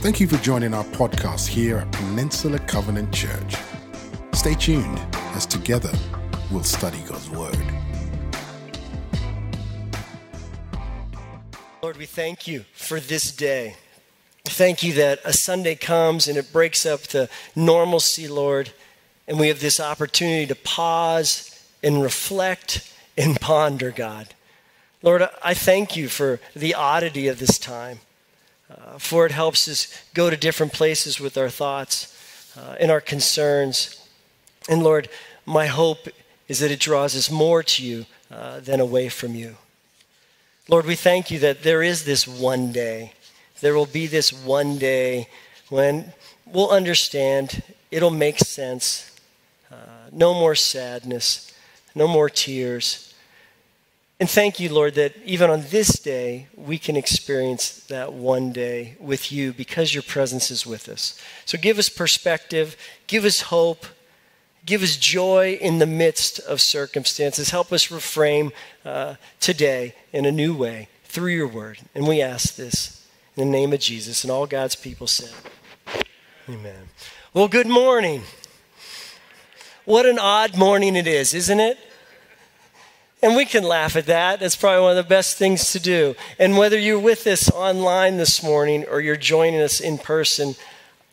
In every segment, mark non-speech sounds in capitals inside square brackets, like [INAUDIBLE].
Thank you for joining our podcast here at Peninsula Covenant Church. Stay tuned as together we'll study God's Word. Lord, we thank you for this day. Thank you that a Sunday comes and it breaks up the normalcy, Lord, and we have this opportunity to pause and reflect and ponder, God. Lord, I thank you for the oddity of this time, uh, for it helps us go to different places with our thoughts uh, and our concerns. And Lord, my hope is that it draws us more to you uh, than away from you. Lord, we thank you that there is this one day. There will be this one day when we'll understand, it'll make sense. Uh, no more sadness, no more tears and thank you, Lord, that even on this day, we can experience that one day with you because your presence is with us. So give us perspective, give us hope, give us joy in the midst of circumstances. Help us reframe uh, today in a new way through your word. And we ask this in the name of Jesus. And all God's people said, Amen. Well, good morning. What an odd morning it is, isn't it? And we can laugh at that. That's probably one of the best things to do. And whether you're with us online this morning or you're joining us in person,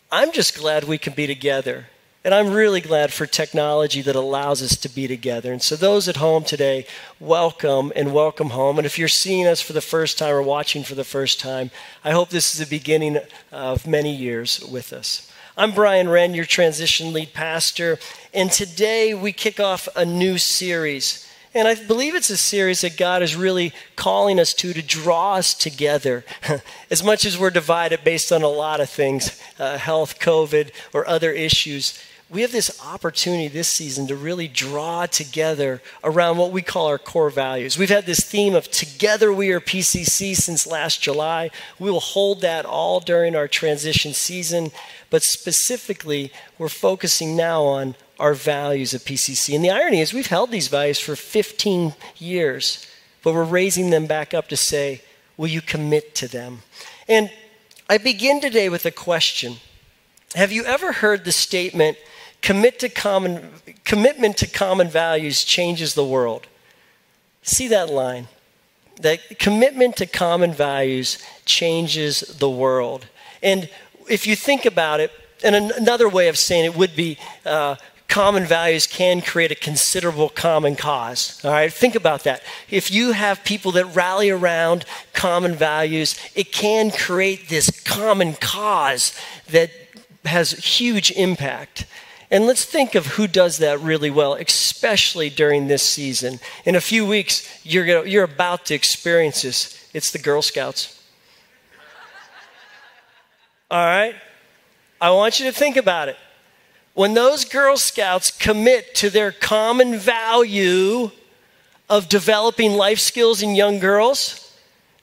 I'm just glad we can be together. And I'm really glad for technology that allows us to be together. And so, those at home today, welcome and welcome home. And if you're seeing us for the first time or watching for the first time, I hope this is the beginning of many years with us. I'm Brian Wren, your transition lead pastor. And today we kick off a new series. And I believe it's a series that God is really calling us to, to draw us together. [LAUGHS] as much as we're divided based on a lot of things uh, health, COVID, or other issues we have this opportunity this season to really draw together around what we call our core values. We've had this theme of Together We Are PCC since last July. We will hold that all during our transition season, but specifically, we're focusing now on our values of PCC. And the irony is, we've held these values for 15 years, but we're raising them back up to say, Will you commit to them? And I begin today with a question Have you ever heard the statement, Commit to common, commitment to common values changes the world? See that line? That commitment to common values changes the world. And if you think about it, and another way of saying it would be uh, common values can create a considerable common cause. All right, think about that. If you have people that rally around common values, it can create this common cause that has huge impact. And let's think of who does that really well, especially during this season. In a few weeks, you're, gonna, you're about to experience this. It's the Girl Scouts. All right? I want you to think about it when those Girl Scouts commit to their common value of developing life skills in young girls,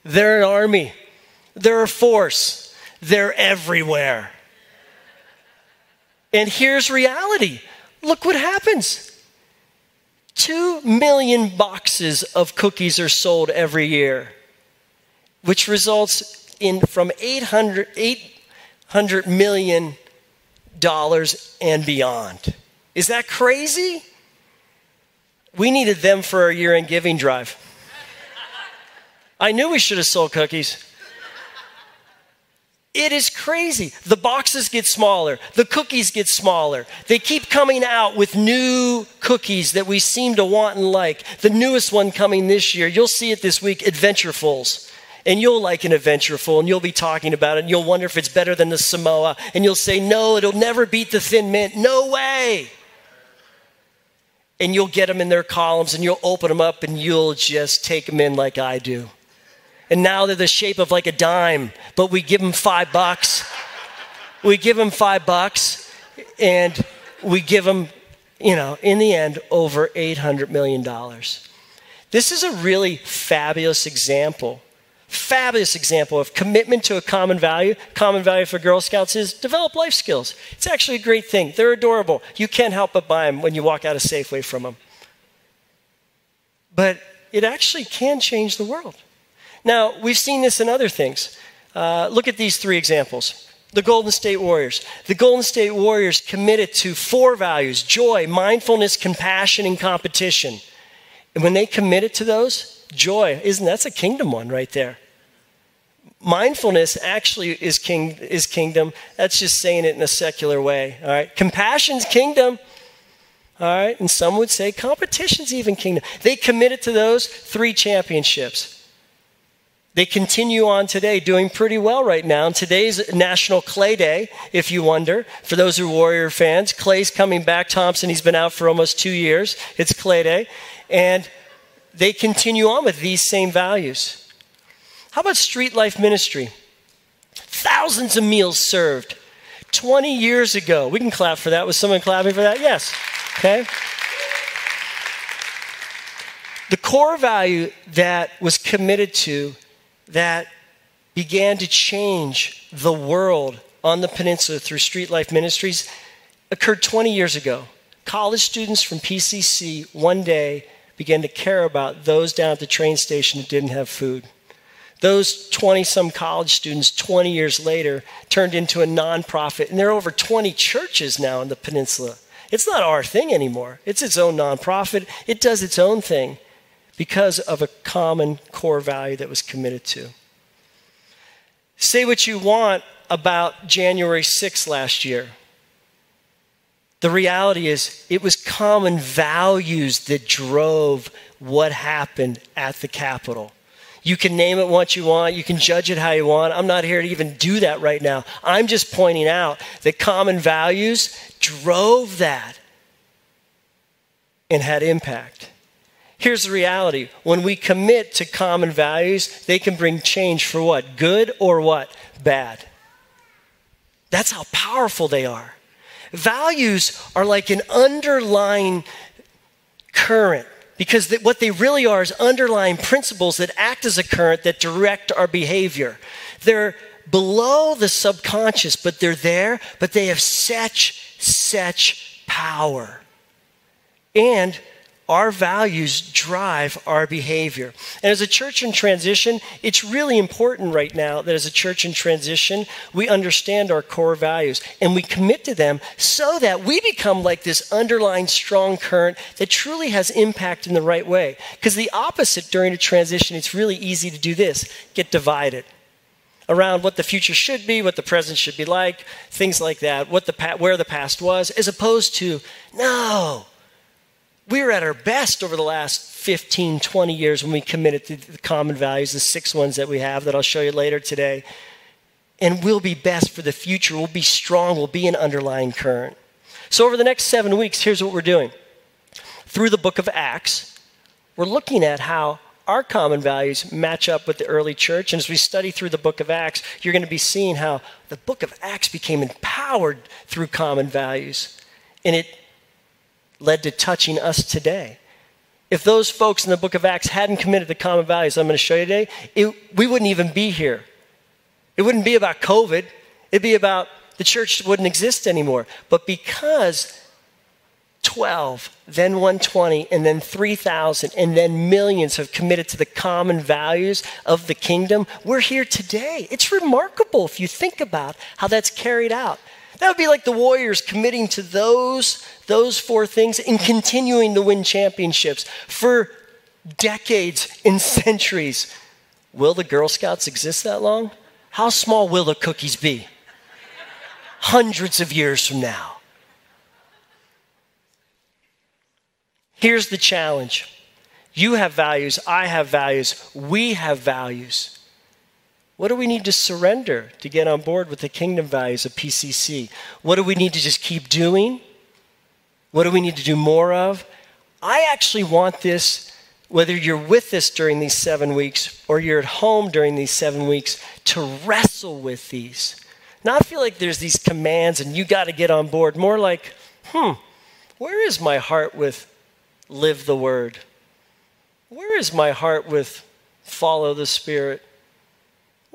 they're an army, they're a force, they're everywhere. And here's reality look what happens. Two million boxes of cookies are sold every year, which results in from 800, 800 million dollars and beyond. Is that crazy? We needed them for our year end giving drive. I knew we should have sold cookies. It is crazy. The boxes get smaller, the cookies get smaller. They keep coming out with new cookies that we seem to want and like. The newest one coming this year, you'll see it this week Adventurefuls and you'll like an adventureful and you'll be talking about it and you'll wonder if it's better than the Samoa and you'll say, no, it'll never beat the Thin Mint. No way. And you'll get them in their columns and you'll open them up and you'll just take them in like I do. And now they're the shape of like a dime, but we give them five bucks. We give them five bucks and we give them, you know, in the end, over $800 million. This is a really fabulous example fabulous example of commitment to a common value. Common value for Girl Scouts is develop life skills. It's actually a great thing. They're adorable. You can't help but buy them when you walk out of Safeway from them. But it actually can change the world. Now, we've seen this in other things. Uh, look at these three examples. the Golden State Warriors. The Golden State Warriors committed to four values joy, mindfulness, compassion, and competition. And when they committed to those, joy, isn't that's a kingdom one right there? Mindfulness actually is king is kingdom. That's just saying it in a secular way. All right. Compassion's kingdom. All right. And some would say competition's even kingdom. They committed to those three championships. They continue on today, doing pretty well right now. And today's National Klay Day, if you wonder. For those who are Warrior fans, Klay's coming back. Thompson, he's been out for almost two years. It's Klay Day. And they continue on with these same values. How about street life ministry? Thousands of meals served. 20 years ago. We can clap for that. Was someone clapping for that? Yes. Okay. The core value that was committed to that began to change the world on the peninsula through Street Life Ministries occurred 20 years ago. College students from PCC one day began to care about those down at the train station that didn't have food. Those 20 some college students, 20 years later, turned into a nonprofit, and there are over 20 churches now in the peninsula. It's not our thing anymore, it's its own nonprofit, it does its own thing because of a common core value that was committed to. Say what you want about January 6th last year. The reality is, it was common values that drove what happened at the Capitol. You can name it what you want, you can judge it how you want. I'm not here to even do that right now. I'm just pointing out that common values drove that and had impact. Here's the reality when we commit to common values, they can bring change for what? Good or what? Bad. That's how powerful they are. Values are like an underlying current because what they really are is underlying principles that act as a current that direct our behavior. They're below the subconscious, but they're there, but they have such, such power. And our values drive our behavior. And as a church in transition, it's really important right now that as a church in transition, we understand our core values and we commit to them so that we become like this underlying strong current that truly has impact in the right way. Because the opposite during a transition, it's really easy to do this get divided around what the future should be, what the present should be like, things like that, what the where the past was, as opposed to, no, we were at our best over the last 15, 20 years when we committed to the common values, the six ones that we have that I'll show you later today. And we'll be best for the future. We'll be strong. We'll be an underlying current. So, over the next seven weeks, here's what we're doing. Through the book of Acts, we're looking at how our common values match up with the early church. And as we study through the book of Acts, you're going to be seeing how the book of Acts became empowered through common values. And it led to touching us today. If those folks in the book of Acts hadn't committed the common values I'm going to show you today, it, we wouldn't even be here. It wouldn't be about COVID, it'd be about the church wouldn't exist anymore. But because 12, then 120, and then 3,000, and then millions have committed to the common values of the kingdom, we're here today. It's remarkable if you think about how that's carried out. That would be like the Warriors committing to those, those four things and continuing to win championships for decades and centuries. Will the Girl Scouts exist that long? How small will the cookies be? Hundreds of years from now. Here's the challenge you have values, I have values, we have values. What do we need to surrender to get on board with the kingdom values of PCC? What do we need to just keep doing? What do we need to do more of? I actually want this, whether you're with us during these seven weeks or you're at home during these seven weeks, to wrestle with these. Not feel like there's these commands and you got to get on board. More like, hmm, where is my heart with live the word? Where is my heart with follow the Spirit?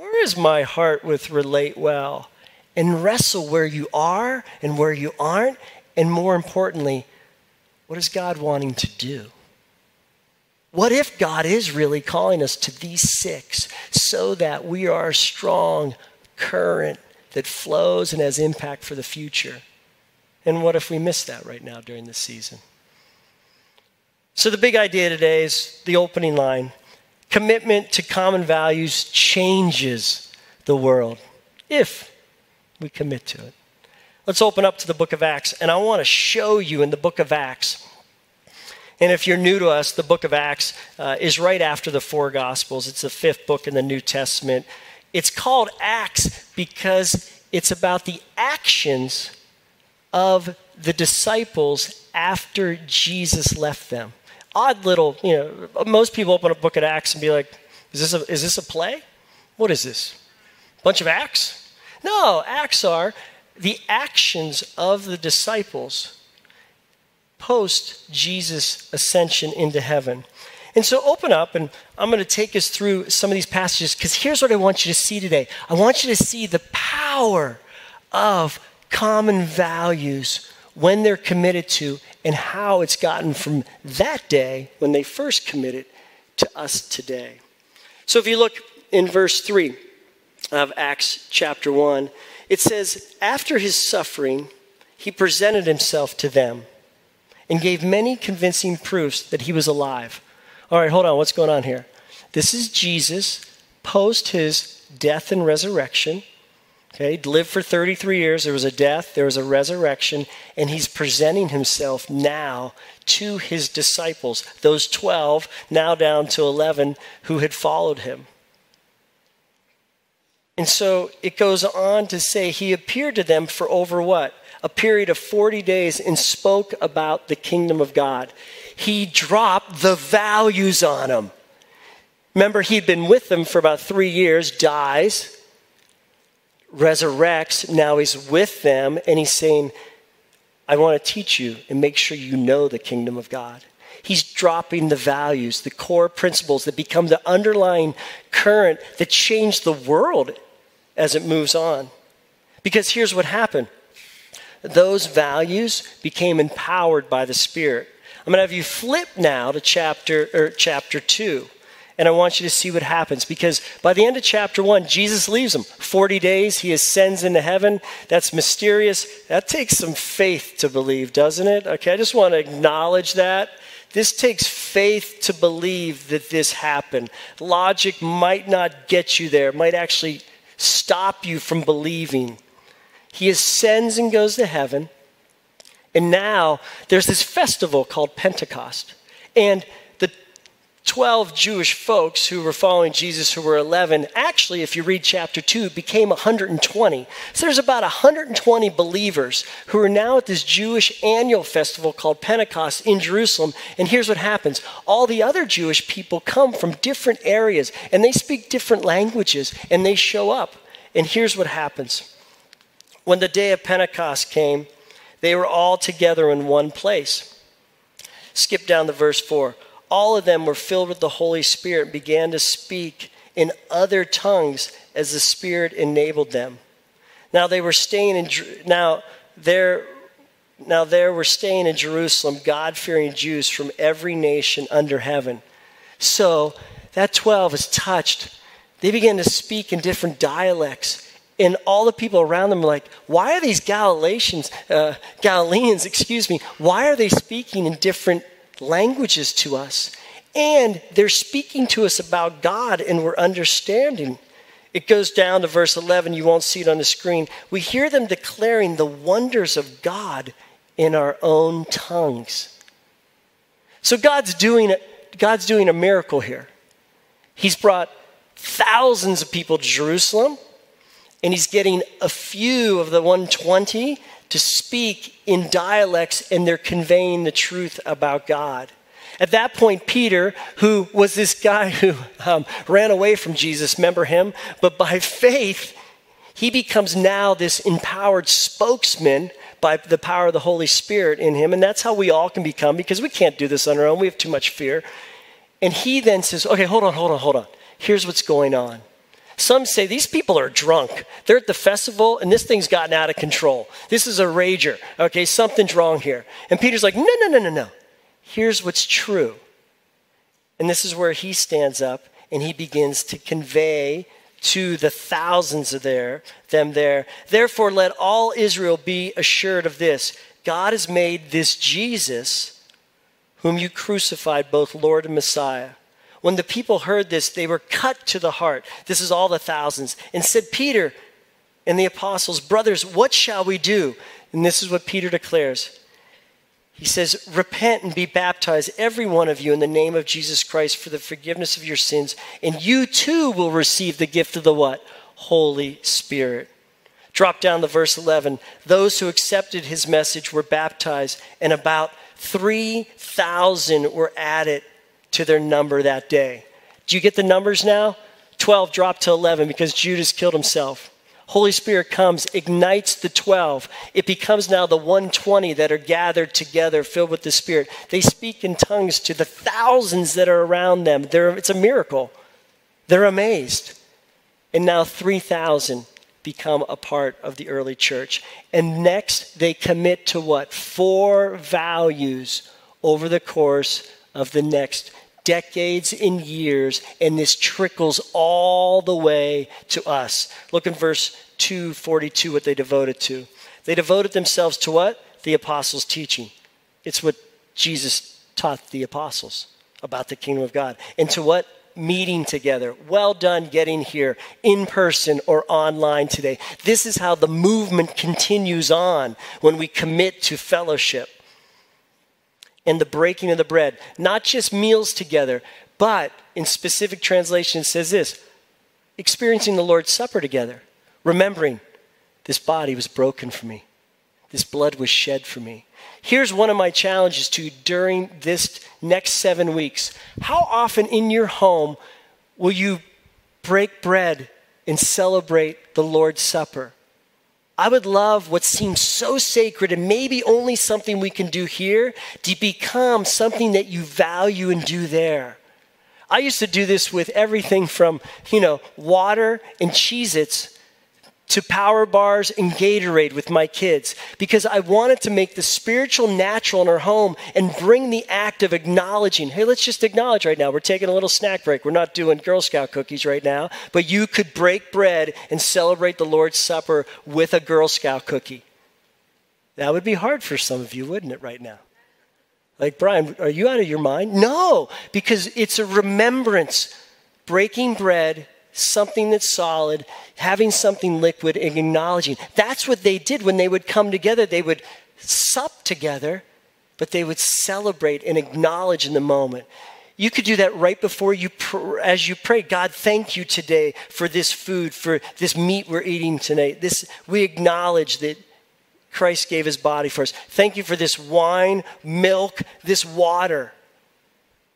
Where is my heart with relate well? And wrestle where you are and where you aren't. And more importantly, what is God wanting to do? What if God is really calling us to these six so that we are a strong, current that flows and has impact for the future. And what if we miss that right now during this season? So, the big idea today is the opening line commitment to common values changes the world if we commit to it. Let's open up to the book of Acts, and I want to show you in the book of Acts. And if you're new to us, the book of Acts uh, is right after the four Gospels. It's the fifth book in the New Testament. It's called Acts because it's about the actions of the disciples after Jesus left them. Odd little, you know, most people open a book of Acts and be like, is this a, is this a play? What is this? Bunch of acts? No, acts are the actions of the disciples post Jesus' ascension into heaven. And so open up, and I'm going to take us through some of these passages because here's what I want you to see today. I want you to see the power of common values when they're committed to and how it's gotten from that day when they first committed to us today. So if you look in verse 3 of Acts chapter 1, it says, After his suffering, he presented himself to them and gave many convincing proofs that he was alive. All right, hold on, what's going on here? This is Jesus post his death and resurrection. Okay, lived for 33 years. There was a death, there was a resurrection, and he's presenting himself now to his disciples, those 12, now down to 11 who had followed him. And so it goes on to say he appeared to them for over what? A period of 40 days and spoke about the kingdom of God he dropped the values on them. Remember, he'd been with them for about three years, dies, resurrects. Now he's with them, and he's saying, I want to teach you and make sure you know the kingdom of God. He's dropping the values, the core principles that become the underlying current that change the world as it moves on. Because here's what happened those values became empowered by the Spirit. I'm going to have you flip now to chapter or chapter 2. And I want you to see what happens because by the end of chapter 1, Jesus leaves them. 40 days, he ascends into heaven. That's mysterious. That takes some faith to believe, doesn't it? Okay, I just want to acknowledge that. This takes faith to believe that this happened. Logic might not get you there, might actually stop you from believing. He ascends and goes to heaven. And now there's this festival called Pentecost. And 12 Jewish folks who were following Jesus, who were 11, actually, if you read chapter 2, became 120. So there's about 120 believers who are now at this Jewish annual festival called Pentecost in Jerusalem. And here's what happens all the other Jewish people come from different areas and they speak different languages and they show up. And here's what happens. When the day of Pentecost came, they were all together in one place. Skip down to verse 4. All of them were filled with the Holy Spirit and began to speak in other tongues as the Spirit enabled them. Now they were staying in now there now there were staying in Jerusalem God-fearing Jews from every nation under heaven. So that 12 is touched. They began to speak in different dialects and all the people around them were like, why are these Galatians, uh, Galileans, [LAUGHS] excuse me, why are they speaking in different languages to us? And they're speaking to us about God and we're understanding. It goes down to verse 11. You won't see it on the screen. We hear them declaring the wonders of God in our own tongues. So God's doing, God's doing a miracle here. He's brought thousands of people to Jerusalem and he's getting a few of the 120 to speak in dialects and they're conveying the truth about God. At that point, Peter, who was this guy who um, ran away from Jesus, remember him? But by faith, he becomes now this empowered spokesman by the power of the Holy Spirit in him. And that's how we all can become because we can't do this on our own. We have too much fear. And he then says, okay, hold on, hold on, hold on. Here's what's going on. Some say these people are drunk. They're at the festival and this thing's gotten out of control. This is a rager. Okay, something's wrong here. And Peter's like, no, no, no, no, no. Here's what's true. And this is where he stands up and he begins to convey to the thousands of there, them there. Therefore, let all Israel be assured of this God has made this Jesus, whom you crucified, both Lord and Messiah. When the people heard this, they were cut to the heart. This is all the thousands. And said, Peter and the apostles, Brothers, what shall we do? And this is what Peter declares. He says, Repent and be baptized, every one of you, in the name of Jesus Christ for the forgiveness of your sins, and you too will receive the gift of the what? Holy Spirit. Drop down to verse 11. Those who accepted his message were baptized, and about 3,000 were added to their number that day. Do you get the numbers now? 12 dropped to 11 because Judas killed himself. Holy Spirit comes, ignites the 12. It becomes now the 120 that are gathered together, filled with the Spirit. They speak in tongues to the thousands that are around them. They're, it's a miracle. They're amazed. And now 3,000 become a part of the early church. And next, they commit to what? Four values over the course of the next decades and years, and this trickles all the way to us. Look in verse 242 what they devoted to. They devoted themselves to what? The apostles' teaching. It's what Jesus taught the apostles about the kingdom of God. And to what? Meeting together. Well done getting here in person or online today. This is how the movement continues on when we commit to fellowship and the breaking of the bread. Not just meals together, but in specific translation, it says this experiencing the Lord's Supper together, remembering this body was broken for me, this blood was shed for me. Here's one of my challenges to you during this next seven weeks. How often in your home will you break bread and celebrate the Lord's Supper? I would love what seems so sacred and maybe only something we can do here to become something that you value and do there. I used to do this with everything from, you know, water and Cheez Its to power bars and Gatorade with my kids because I wanted to make the spiritual natural in our home and bring the act of acknowledging. Hey, let's just acknowledge right now. We're taking a little snack break. We're not doing Girl Scout cookies right now, but you could break bread and celebrate the Lord's Supper with a Girl Scout cookie. That would be hard for some of you, wouldn't it, right now? Like, Brian, are you out of your mind? No, because it's a remembrance. Breaking bread something that's solid, having something liquid, and acknowledging. That's what they did when they would come together. They would sup together, but they would celebrate and acknowledge in the moment. You could do that right before you, pr- as you pray. God, thank you today for this food, for this meat we're eating tonight. This we acknowledge that Christ gave His body for us. Thank you for this wine, milk, this water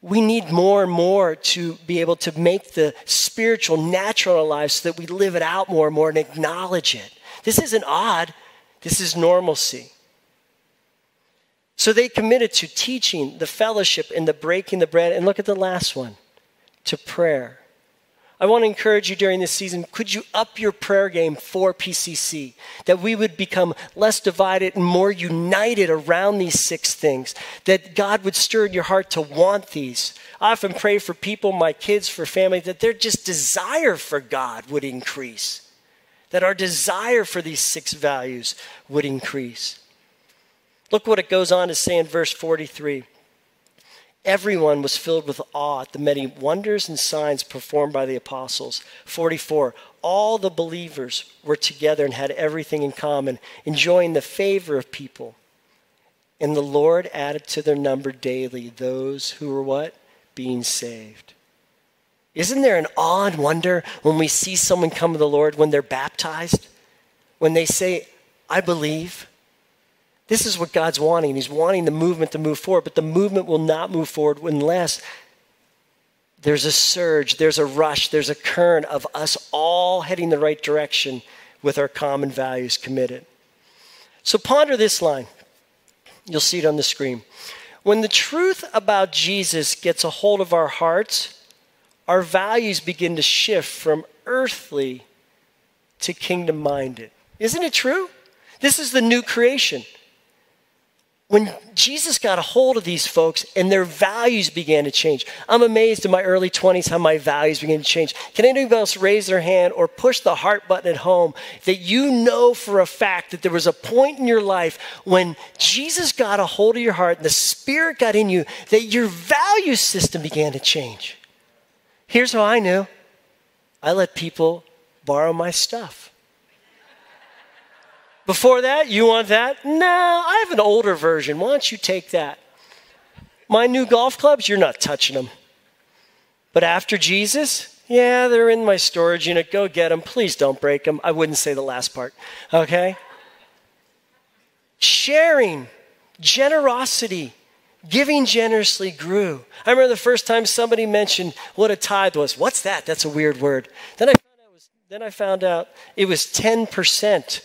we need more and more to be able to make the spiritual natural in our lives so that we live it out more and more and acknowledge it. This isn't odd, this is normalcy. So they committed to teaching, the fellowship, and the breaking the bread. And look at the last one to prayer. I want to encourage you during this season could you up your prayer game for PCC? That we would become less divided and more united around these six things. That God would stir in your heart to want these. I often pray for people, my kids, for family, that their just desire for God would increase. That our desire for these six values would increase. Look what it goes on to say in verse 43. Everyone was filled with awe at the many wonders and signs performed by the apostles. 44. All the believers were together and had everything in common, enjoying the favor of people. And the Lord added to their number daily those who were what? Being saved. Isn't there an awe and wonder when we see someone come to the Lord when they're baptized? When they say, I believe? This is what God's wanting. He's wanting the movement to move forward, but the movement will not move forward unless there's a surge, there's a rush, there's a current of us all heading the right direction with our common values committed. So ponder this line. You'll see it on the screen. When the truth about Jesus gets a hold of our hearts, our values begin to shift from earthly to kingdom minded. Isn't it true? This is the new creation. When Jesus got a hold of these folks and their values began to change. I'm amazed in my early 20s how my values began to change. Can anybody else raise their hand or push the heart button at home that you know for a fact that there was a point in your life when Jesus got a hold of your heart and the Spirit got in you that your value system began to change? Here's how I knew I let people borrow my stuff. Before that, you want that? No, I have an older version. Why don't you take that? My new golf clubs, you're not touching them. But after Jesus, yeah, they're in my storage unit. Go get them. Please don't break them. I wouldn't say the last part. Okay? Sharing, generosity, giving generously grew. I remember the first time somebody mentioned what a tithe was. What's that? That's a weird word. Then I found out, was, then I found out it was 10%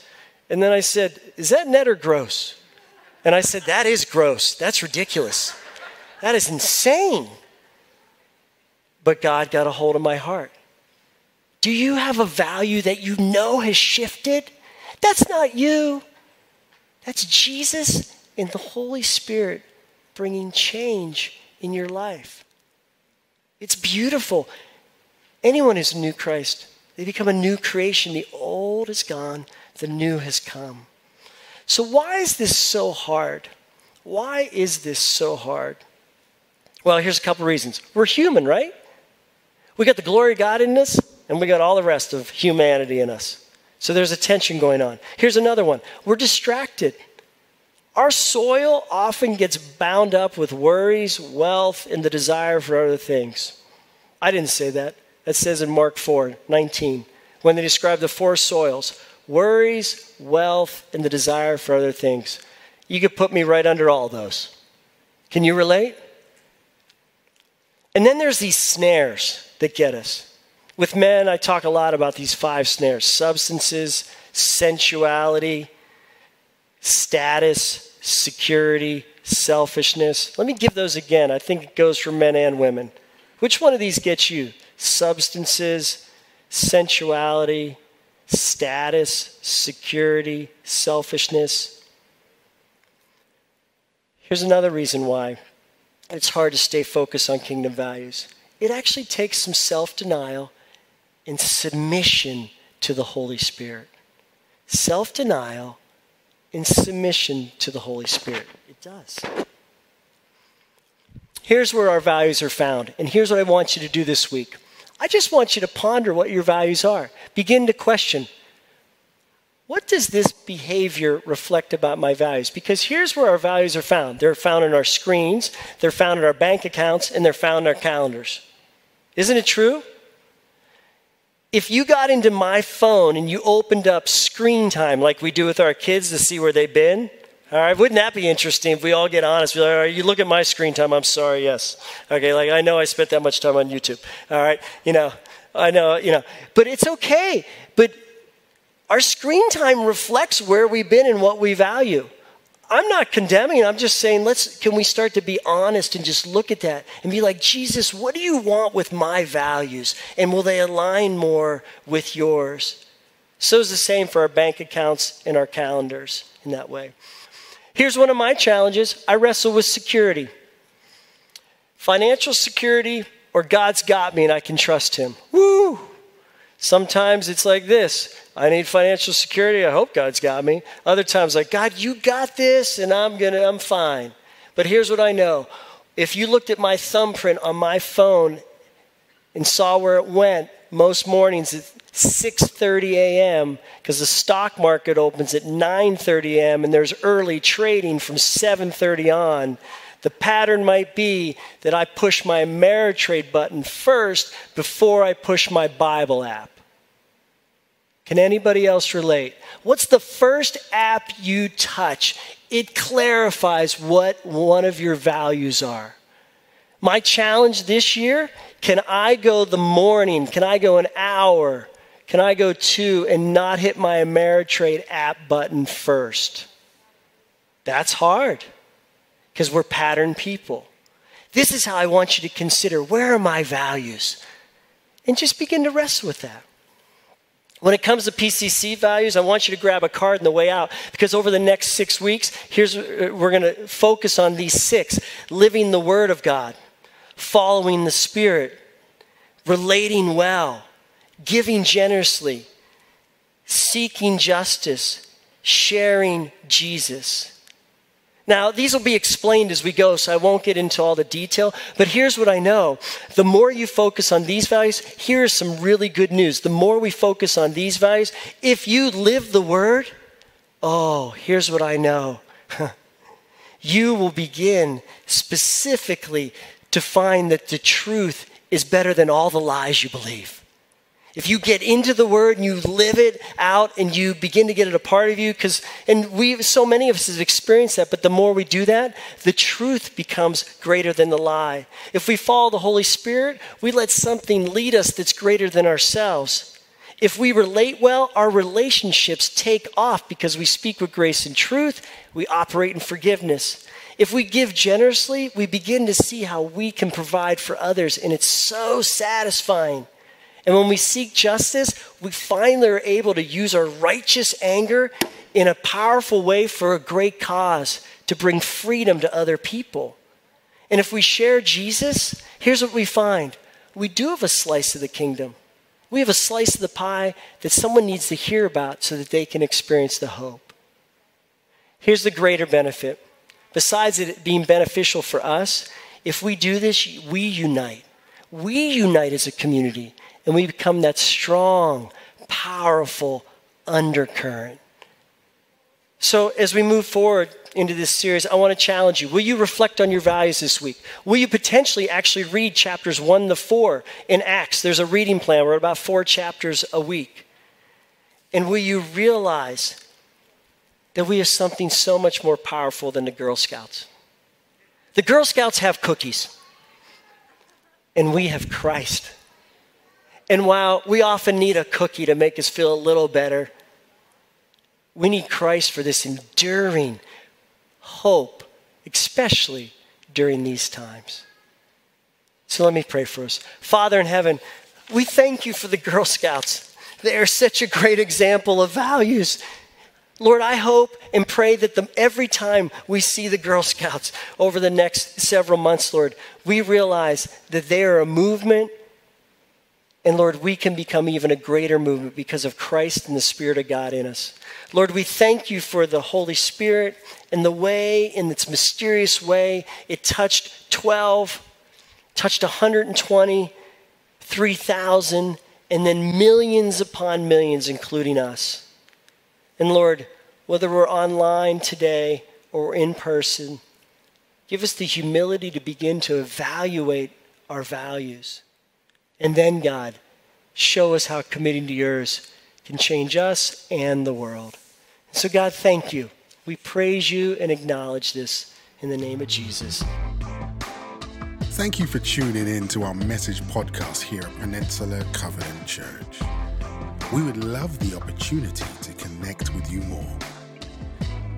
and then I said, Is that net or gross? And I said, That is gross. That's ridiculous. That is insane. But God got a hold of my heart. Do you have a value that you know has shifted? That's not you. That's Jesus and the Holy Spirit bringing change in your life. It's beautiful. Anyone who's a new Christ, they become a new creation. The old is gone, the new has come. So, why is this so hard? Why is this so hard? Well, here's a couple reasons. We're human, right? We got the glory of God in us, and we got all the rest of humanity in us. So there's a tension going on. Here's another one we're distracted. Our soil often gets bound up with worries, wealth, and the desire for other things. I didn't say that. That says in Mark 4 19, when they describe the four soils worries, wealth, and the desire for other things. You could put me right under all those. Can you relate? And then there's these snares that get us. With men, I talk a lot about these five snares substances, sensuality, status, security, selfishness. Let me give those again. I think it goes for men and women. Which one of these gets you? Substances, sensuality, status, security, selfishness. Here's another reason why it's hard to stay focused on kingdom values. It actually takes some self denial and submission to the Holy Spirit. Self denial and submission to the Holy Spirit. It does. Here's where our values are found, and here's what I want you to do this week. I just want you to ponder what your values are. Begin to question what does this behavior reflect about my values? Because here's where our values are found they're found in our screens, they're found in our bank accounts, and they're found in our calendars. Isn't it true? If you got into my phone and you opened up screen time like we do with our kids to see where they've been, all right, wouldn't that be interesting if we all get honest? Be like, all right, you look at my screen time, I'm sorry, yes. Okay, like I know I spent that much time on YouTube. All right, you know, I know, you know, but it's okay. But our screen time reflects where we've been and what we value. I'm not condemning, I'm just saying, let's can we start to be honest and just look at that and be like, Jesus, what do you want with my values? And will they align more with yours? So is the same for our bank accounts and our calendars in that way. Here's one of my challenges I wrestle with security. Financial security, or God's got me and I can trust Him. Woo! Sometimes it's like this I need financial security. I hope God's got me. Other times, like, God, you got this, and I'm gonna, I'm fine. But here's what I know if you looked at my thumbprint on my phone and saw where it went, most mornings 6:30 a.m. because the stock market opens at 9:30 a.m. and there's early trading from 7:30 on. The pattern might be that I push my Ameritrade button first before I push my Bible app. Can anybody else relate? What's the first app you touch? It clarifies what one of your values are. My challenge this year can I go the morning? Can I go an hour? Can I go two and not hit my Ameritrade app button first? That's hard because we're pattern people. This is how I want you to consider where are my values? And just begin to wrestle with that. When it comes to PCC values, I want you to grab a card on the way out because over the next six weeks, here's uh, we're going to focus on these six: living the Word of God, following the Spirit, relating well, giving generously, seeking justice, sharing Jesus. Now, these will be explained as we go, so I won't get into all the detail. But here's what I know the more you focus on these values, here's some really good news. The more we focus on these values, if you live the word, oh, here's what I know. [LAUGHS] you will begin specifically to find that the truth is better than all the lies you believe. If you get into the word and you live it out and you begin to get it a part of you, because, and we, so many of us have experienced that, but the more we do that, the truth becomes greater than the lie. If we follow the Holy Spirit, we let something lead us that's greater than ourselves. If we relate well, our relationships take off because we speak with grace and truth, we operate in forgiveness. If we give generously, we begin to see how we can provide for others, and it's so satisfying. And when we seek justice, we finally are able to use our righteous anger in a powerful way for a great cause to bring freedom to other people. And if we share Jesus, here's what we find we do have a slice of the kingdom. We have a slice of the pie that someone needs to hear about so that they can experience the hope. Here's the greater benefit. Besides it being beneficial for us, if we do this, we unite. We unite as a community and we become that strong, powerful undercurrent. So, as we move forward into this series, I want to challenge you. Will you reflect on your values this week? Will you potentially actually read chapters 1 to 4 in Acts? There's a reading plan. We're about four chapters a week. And will you realize that we have something so much more powerful than the Girl Scouts? The Girl Scouts have cookies, and we have Christ. And while we often need a cookie to make us feel a little better, we need Christ for this enduring hope, especially during these times. So let me pray for us. Father in heaven, we thank you for the Girl Scouts. They are such a great example of values. Lord, I hope and pray that the, every time we see the Girl Scouts over the next several months, Lord, we realize that they are a movement and Lord, we can become even a greater movement because of Christ and the Spirit of God in us. Lord, we thank you for the Holy Spirit and the way, in its mysterious way, it touched 12, touched 120, 3,000, and then millions upon millions, including us. And Lord, whether we're online today or in person, give us the humility to begin to evaluate our values. And then, God, show us how committing to yours can change us and the world. So, God, thank you. We praise you and acknowledge this in the name of Jesus. Thank you for tuning in to our message podcast here at Peninsula Covenant Church. We would love the opportunity to connect with you more.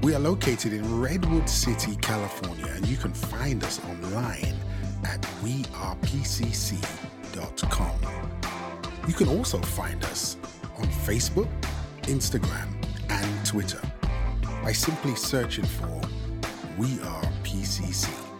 We are located in Redwood City, California, and you can find us online at wearepcc.com you can also find us on Facebook, Instagram, and Twitter by simply searching for We Are PCC.